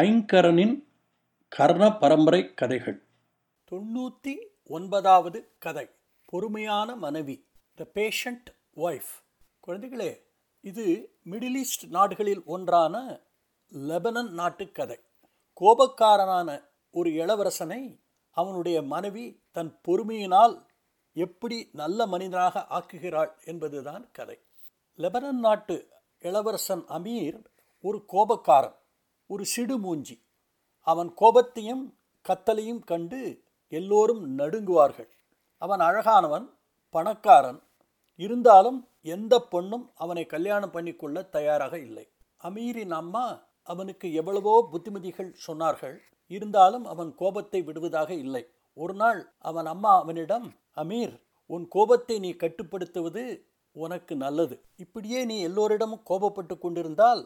ஐங்கரனின் கர்ண பரம்பரை கதைகள். தொண்ணூற்றி ஒன்பதாவது கதை பொறுமையான மனைவி த பேஷண்ட் ஒய்ஃப் குழந்தைகளே இது மிடில் ஈஸ்ட் நாடுகளில் ஒன்றான லெபனன் நாட்டு கதை. கோபக்காரனான ஒரு இளவரசனை அவனுடைய மனைவி தன் பொறுமையினால் எப்படி நல்ல மனிதனாக ஆக்குகிறாள் என்பதுதான் கதை. லெபனன் நாட்டு இளவரசன் அமீர் ஒரு கோபக்காரன். ஒரு சிடு மூஞ்சி. அவன் கோபத்தையும் கத்தலையும் கண்டு எல்லோரும் நடுங்குவார்கள். அவன் அழகானவன் பணக்காரன். இருந்தாலும் எந்த பொண்ணும் அவனை கல்யாணம் பண்ணிக்கொள்ள தயாராக இல்லை. அமீரின் அம்மா அவனுக்கு எவ்வளவோ புத்திமதிகள் சொன்னார்கள். இருந்தாலும் அவன் கோபத்தை விடுவதாக இல்லை. ஒரு நாள் அவன் அம்மா அவனிடம் அமீர் உன் கோபத்தை நீ கட்டுப்படுத்துவது உனக்கு நல்லது. இப்படியே நீ எல்லோரிடமும் கோபப்பட்டு கொண்டிருந்தால்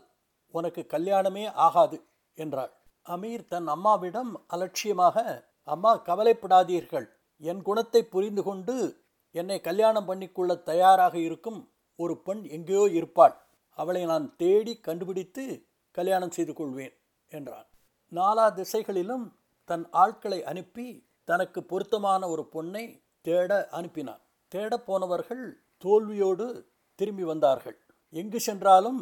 உனக்கு கல்யாணமே ஆகாது என்றாள். அமீர் தன் அம்மாவிடம் அலட்சியமாக அம்மா கவலைப்படாதீர்கள். என் குணத்தை புரிந்து கொண்டு என்னை கல்யாணம் பண்ணிக்கொள்ள தயாராக இருக்கும் ஒரு பெண் எங்கேயோ இருப்பாள். அவளை நான் தேடி கண்டுபிடித்து கல்யாணம் செய்து கொள்வேன் என்றான். நாலா திசைகளிலும் தன் ஆட்களை அனுப்பி தனக்கு பொருத்தமான ஒரு பொண்ணை தேட அனுப்பினான். தேடப் போனவர்கள் தோல்வியோடு திரும்பி வந்தார்கள். எங்கு சென்றாலும்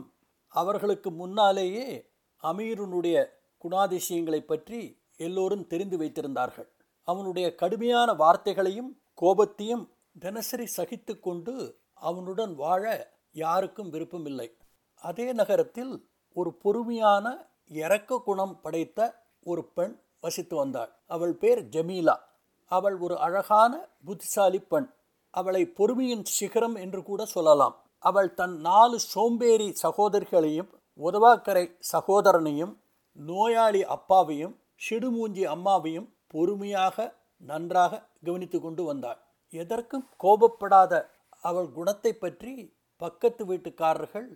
அவர்களுக்கு முன்னாலேயே அமீருனுடைய குணாதிசயங்களை பற்றி எல்லோரும் தெரிந்து வைத்திருந்தார்கள். அவனுடைய கடுமையான வார்த்தைகளையும் கோபத்தையும் தினசரி சகித்து கொண்டு அவனுடன் வாழ யாருக்கும் விருப்பமில்லை. அதே நகரத்தில் ஒரு பொறுமையான இரக்க குணம் படைத்த ஒரு பெண் வசித்து வந்தாள். அவள் பேர் ஜமீலா. அவள் ஒரு அழகான புத்திசாலி பெண். அவளை பொறுமையின் சிகரம் என்று கூட சொல்லலாம். அவள் தன் நாலு சோம்பேறி சகோதரிகளையும் உதவாக்கரை சகோதரனையும் நோயாளி அப்பாவையும் சிடுமூஞ்சி அம்மாவையும் பொறுமையாக நன்றாக கவனித்து கொண்டு வந்தாள். எதற்கும் கோபப்படாத அவள் குணத்தை பற்றி பக்கத்து வீட்டுக்காரர்கள்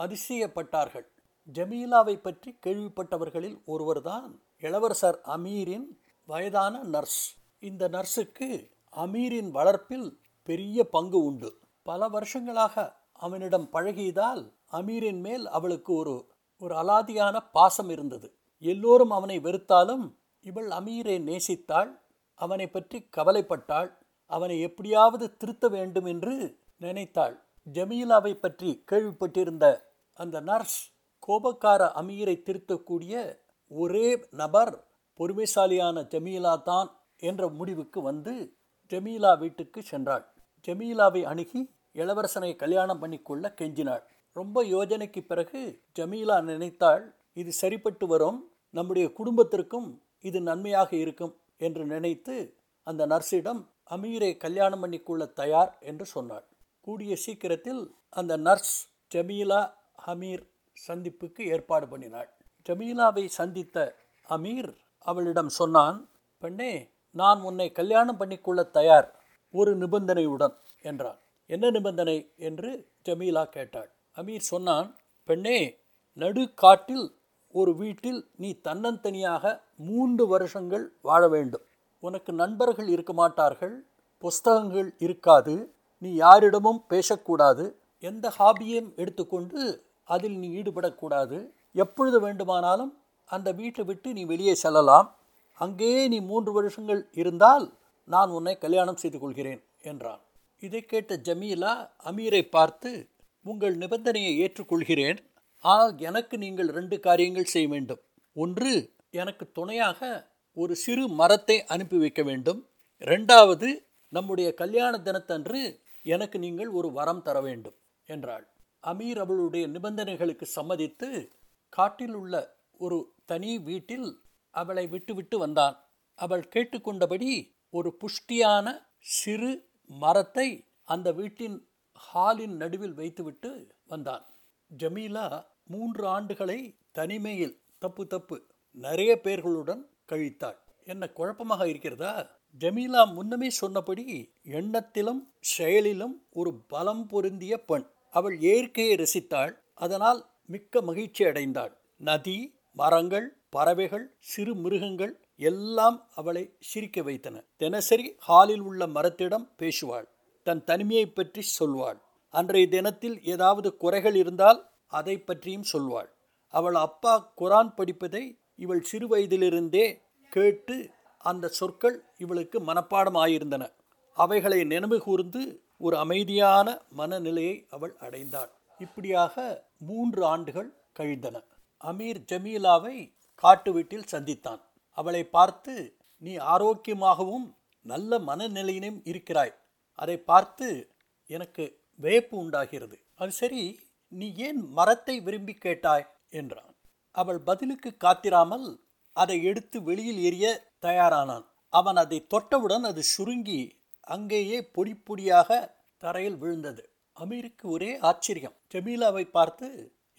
அதிசயப்பட்டார்கள். ஜமீலாவை பற்றி கேள்விப்பட்டவர்களில் ஒருவர்தான் இளவரசர் அமீரின் வயதான நர்ஸ். இந்த நர்ஸுக்கு அமீரின் வளர்ப்பில் பெரிய பங்கு உண்டு. பல வருஷங்களாக அவனிடம் பழகியதால் அமீரின் மேல் அவளுக்கு ஒரு ஒரு அலாதியான பாசம் இருந்தது. எல்லோரும் அவனை வெறுத்தாலும் இவள் அமீரை நேசித்தாள் அவனை பற்றி கவலைப்பட்டாள் அவனை எப்படியாவது திருத்த வேண்டும் என்று நினைத்தாள். ஜமீலாவை பற்றி கேள்விப்பட்டிருந்த அந்த நர்ஸ் கோபக்கார அமீரை திருத்தக்கூடிய ஒரே நபர் பொறுமைசாலியான ஜமீலா தான் என்ற முடிவுக்கு வந்து ஜமீலா வீட்டுக்கு சென்றாள். ஜமீலாவை அணுகி இளவரசனை கல்யாணம் பண்ணிக்கொள்ள கெஞ்சினாள். ரொம்ப யோஜனைக்கு பிறகு ஜமீலா நினைத்தாள் இது சரிப்பட்டு வரும் நம்முடைய குடும்பத்திற்கும் இது நன்மையாக இருக்கும் என்று நினைத்து அந்த நர்ஸிடம் அமீரை கல்யாணம் பண்ணிக்கொள்ள தயார் என்று சொன்னாள். கூடிய சீக்கிரத்தில் அந்த நர்ஸ் ஜமீலா அமீர் சந்திப்புக்கு ஏற்பாடு பண்ணினாள். ஜமீலாவை சந்தித்த அமீர் அவளிடம் சொன்னான் பெண்ணே நான் உன்னை கல்யாணம் பண்ணிக்கொள்ள தயார் ஒரு நிபந்தனையுடன் என்றான். என்ன நிபந்தனை? என்று ஜமீலா கேட்டாள். அமீர் சொன்னான் பெண்ணே நடுக்காட்டில் ஒரு வீட்டில் நீ தன்னந்தனியாக மூன்று வருஷங்கள் வாழ வேண்டும். உனக்கு நண்பர்கள் இருக்க மாட்டார்கள் புஸ்தகங்கள் இருக்காது நீ யாரிடமும் பேசக்கூடாது. எந்த ஹாபியையும் எடுத்துக்கொண்டு அதில் நீ ஈடுபடக்கூடாது. எப்பொழுது வேண்டுமானாலும் அந்த வீட்டை விட்டு நீ வெளியே செல்லலாம். அங்கே நீ மூன்று வருஷங்கள் இருந்தால் நான் உன்னை கல்யாணம் செய்து கொள்கிறேன் என்றான். இதை கேட்ட ஜமீலா அமீரை பார்த்து உங்கள் நிபந்தனையை ஏற்றுக்கொள்கிறேன். ஆனால் எனக்கு நீங்கள் ரெண்டு காரியங்கள் செய்ய வேண்டும். ஒன்று எனக்கு துணையாக ஒரு சிறு மரத்தை அனுப்பி வைக்க வேண்டும். ரெண்டாவது நம்முடைய கல்யாண தினத்தன்று எனக்கு நீங்கள் ஒரு வரம் தர வேண்டும் என்றாள். அமீர் அவளுடைய நிபந்தனைகளுக்கு சம்மதித்து காட்டில் உள்ள ஒரு தனி வீட்டில் அவளை விட்டுவிட்டு வந்தான். அவள் கேட்டுக்கொண்டபடி ஒரு புஷ்டியான சிறு மரத்தை அந்த வீட்டின் ஹாலின் நடுவில் வைத்துவிட்டு வந்தான். ஜமீலா மூன்று ஆண்டுகளை தனிமையில் தப்பு தப்பு நிறைய பேர்களுடன் கழித்தாள். என்ன குழப்பமாக இருக்கிறதா? ஜமீலா முன்னமே சொன்னபடி எண்ணத்திலும் செயலிலும் ஒரு பலம் பொருந்திய பெண். அவள் இயற்கையை ரசித்தாள். அதனால் மிக்க மகிழ்ச்சி அடைந்தாள். நதி மரங்கள் பறவைகள் சிறு மிருகங்கள் எல்லாம் அவளை சிரிக்க வைத்தன. தினசரி ஹாலில் உள்ள மரத்திடம் பேசுவாள். தன் தனிமையை பற்றி சொல்வாள். அன்றைய தினத்தில் ஏதாவது குறைகள் இருந்தால் அதை பற்றியும் சொல்வாள். அவள் அப்பா குரான் படிப்பதை இவள் சிறு வயதிலிருந்தே கேட்டு அந்த சொற்கள் இவளுக்கு மனப்பாடம் ஆயிருந்தன அவைகளை நினைவு கூர்ந்து ஒரு அமைதியான மனநிலையை அவள் அடைந்தாள். இப்படியாக மூன்று ஆண்டுகள் கழிந்தன. அமீர் ஜமீலாவை காட்டு வீட்டில் சந்தித்தான். அவளை பார்த்து நீ ஆரோக்கியமாகவும் நல்ல மனநிலையிலும் இருக்கிறாய். அதை பார்த்து எனக்கு வேப்பு உண்டாகிறது. அது சரி நீ ஏன் மரத்தை விரும்பி கேட்டாய்? என்றான். அவள் பதிலுக்கு காத்திராமல் அதை எடுத்து வெளியில் எறிய தயாரானான். அவன் அதை தொட்டவுடன் அது சுருங்கி அங்கேயே பொடி பொடியாக தரையில் விழுந்தது. அமீருக்கு ஒரே ஆச்சரியம். ஜமீலாவை பார்த்து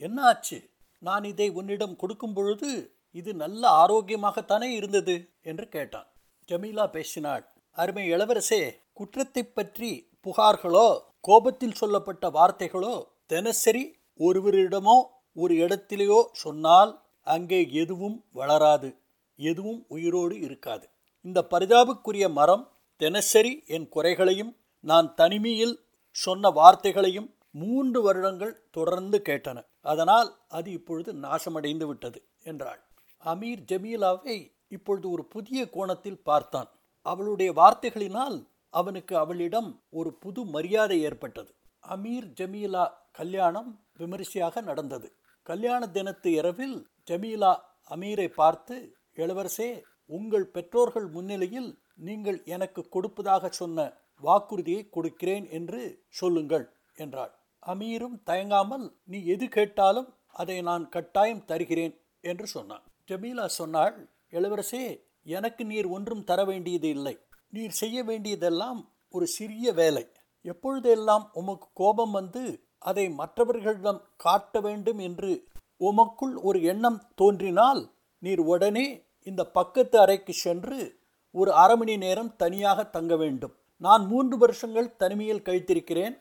என்ன ஆச்சு? நான் இதை உன்னிடம் கொடுக்கும் பொழுது இது நல்ல ஆரோக்கியமாகத்தானே இருந்தது? என்று கேட்டான். ஜமீலா பேசினாள். அருமை இளவரசே குற்றத்தை பற்றி புகார்களோ கோபத்தில் சொல்லப்பட்ட வார்த்தைகளோ தினசரி ஒருவரிடமோ ஒரு இடத்திலேயோ சொன்னால் அங்கே எதுவும் வளராது எதுவும் உயிரோடு இருக்காது. இந்த பரிதாபுக்குரிய மரம் தினசரி என் குறைகளையும் நான் தனிமையில் சொன்ன வார்த்தைகளையும் மூன்று வருடங்கள் தொடர்ந்து கேட்டன. அதனால் அது இப்பொழுது நாசமடைந்து விட்டது என்றாள். அமீர் ஜமீலாவை இப்பொழுது ஒரு புதிய கோணத்தில் பார்த்தான். அவளுடைய வார்த்தைகளினால் அவனுக்கு அவளிடம் ஒரு புது மரியாதை ஏற்பட்டது. அமீர் ஜமீலா கல்யாணம் விமரிசையாக நடந்தது. கல்யாண தினத்து இரவில் ஜமீலா அமீரை பார்த்து இளவரசே உங்கள் பெற்றோர்கள் முன்னிலையில் நீங்கள் எனக்கு கொடுப்பதாக சொன்ன வாக்குறுதியை கொடுக்கிறேன் என்று சொல்லுங்கள் என்றாள். அமீரும் தயங்காமல் நீ எது கேட்டாலும் அதை நான் கட்டாயம் தருகிறேன் என்று சொன்னான். ஜமீலா சொன்னாள் இளவரசே எனக்கு நீர் ஒன்றும் தர வேண்டியது இல்லை. நீர் செய்ய வேண்டியதெல்லாம் ஒரு சிறிய வேலை. எப்பொழுதெல்லாம் உமக்கு கோபம் வந்து அதை மற்றவர்களிடம் காட்ட வேண்டும் என்று உமக்குள் ஒரு எண்ணம் தோன்றினால் நீர் உடனே இந்த பக்கத்து அறைக்கு சென்று ஒரு அரை மணி நேரம் தனியாக தங்க வேண்டும். நான் மூன்று வருஷங்கள் தனிமையில் கழித்திருக்கிறேன்.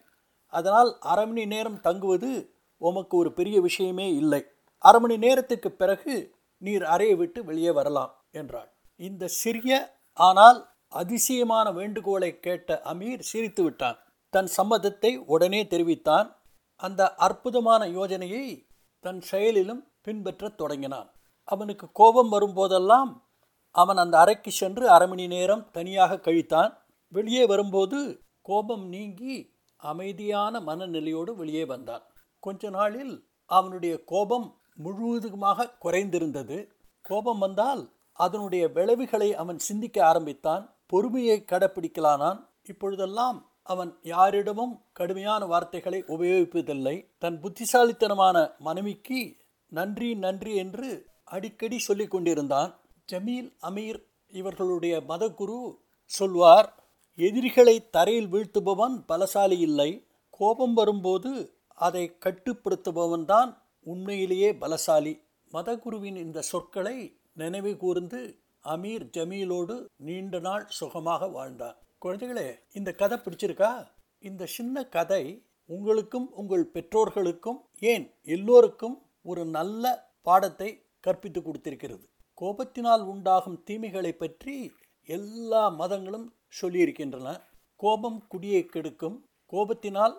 அதனால் அரை மணி நேரம் தங்குவது உமக்கு ஒரு பெரிய விஷயமே இல்லை. அரை மணி நேரத்துக்கு பிறகு நீர் அறையை விட்டு வெளியே வரலாம் என்றாள். இந்த சிறிய ஆனால் அதிசயமான வேண்டுகோளை கேட்ட அமீர் சிரித்து விட்டான். தன் சம்மதத்தை உடனே தெரிவித்தான். அந்த அற்புதமான யோஜனையை தன் செயலிலும் பின்பற்றத் தொடங்கினான். அவனுக்கு கோபம் வரும்போதெல்லாம் அவன் அந்த அறைக்கு சென்று அரை மணி நேரம் தனியாக கழித்தான். வெளியே வரும்போது கோபம் நீங்கி அமைதியான மனநிலையோடு வெளியே வந்தான். கொஞ்ச நாளில் அவனுடைய கோபம் முழுவதுமாக குறைந்திருந்தது. கோபம் வந்தால் அதனுடைய விளைவுகளை அவன் சிந்திக்க ஆரம்பித்தான். பொறுமையை கடைப்பிடிக்கலானான். இப்பொழுதெல்லாம் அவன் யாரிடமும் கடுமையான வார்த்தைகளை உபயோகிப்பதில்லை. தன் புத்திசாலித்தனமான மனைவிக்கு நன்றி நன்றி என்று அடிக்கடி சொல்லி கொண்டிருந்தான். ஜமீல் அமீர் இவர்களுடைய மதகுரு சொல்வார் எதிரிகளை தரையில் வீழ்த்துபவன் பலசாலி இல்லை. கோபம் வரும்போது அதை கட்டுப்படுத்துபவன் தான் உண்மையிலேயே பலசாலி. மதகுருவின் இந்த சொற்களை நினைவு கூர்ந்து அமீர் ஜமீலோடு நீண்ட நாள் சுகமாக வாழ்ந்தார். குழந்தைகளே இந்த கதை பிடிச்சிருக்கா? இந்த சின்ன கதை உங்களுக்கும் உங்கள் பெற்றோர்களுக்கும் ஏன் எல்லோருக்கும் ஒரு நல்ல பாடத்தை கற்பித்து கொடுத்திருக்கிறது. கோபத்தினால் உண்டாகும் தீமைகளை பற்றி எல்லா மதங்களும் சொல்லியிருக்கின்றன. கோபம் குடியை கெடுக்கும் கோபத்தினால்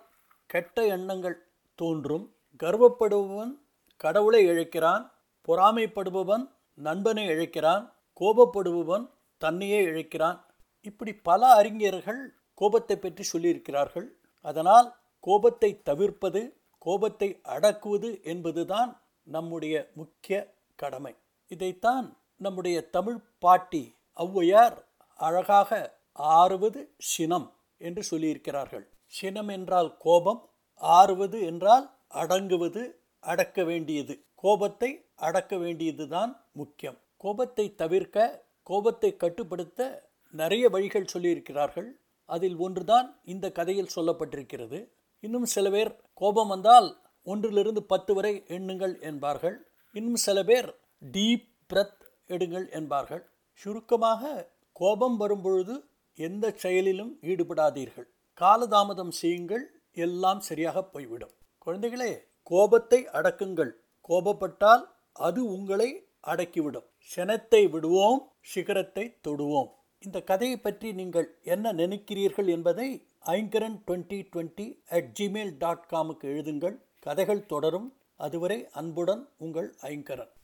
கெட்ட எண்ணங்கள் தோன்றும் கர்வப்படுபவன் கடவுளை இழைக்கிறான் பொறாமைப்படுபவன் நண்பனை இழைக்கிறான் கோபப்படுபவன் தன்னையே இழைக்கிறான். இப்படி பல அறிஞர்கள் கோபத்தை பற்றி சொல்லியிருக்கிறார்கள். அதனால் கோபத்தை தவிர்ப்பது கோபத்தை அடக்குவது என்பதுதான் நம்முடைய முக்கிய கடமை. இதைத்தான் நம்முடைய தமிழ் பாட்டி ஔவையார் அழகாக ஆறுவது சினம் என்று சொல்லியிருக்கிறார்கள். சினம் என்றால் கோபம் ஆறுவது என்றால் அடங்குவது அடக்க வேண்டியது. கோபத்தை அடக்க வேண்டியதுதான் முக்கியம். கோபத்தை தவிர்க்க கோபத்தை கட்டுப்படுத்த நிறைய வழிகள் சொல்லியிருக்கிறார்கள். அதில் ஒன்றுதான் இந்த கதையில் சொல்லப்பட்டிருக்கிறது. இன்னும் சில பேர் கோபம் வந்தால் ஒன்றிலிருந்து பத்து வரை எண்ணுங்கள் என்பார்கள். இன்னும் சில பேர் டீப் பிரத் எடுங்கள் என்பார்கள். சுருக்கமாக கோபம் வரும்பொழுது எந்த செயலிலும் ஈடுபடாதீர்கள். காலதாமதம் செய்யுங்கள் எல்லாம் சரியாக போய்விடும். குழந்தைகளே கோபத்தை அடக்குங்கள். கோபப்பட்டால் அது உங்களை அடக்கிவிடும். சினத்தை விடுவோம் சிகரத்தை தொடுவோம். இந்த கதையை பற்றி நீங்கள் என்ன நினைக்கிறீர்கள் என்பதை Aingaran twenty twenty at Gmail dot காமுக்கு எழுதுங்கள். கதைகள் தொடரும். அதுவரை அன்புடன் உங்கள் ஐங்கரன்.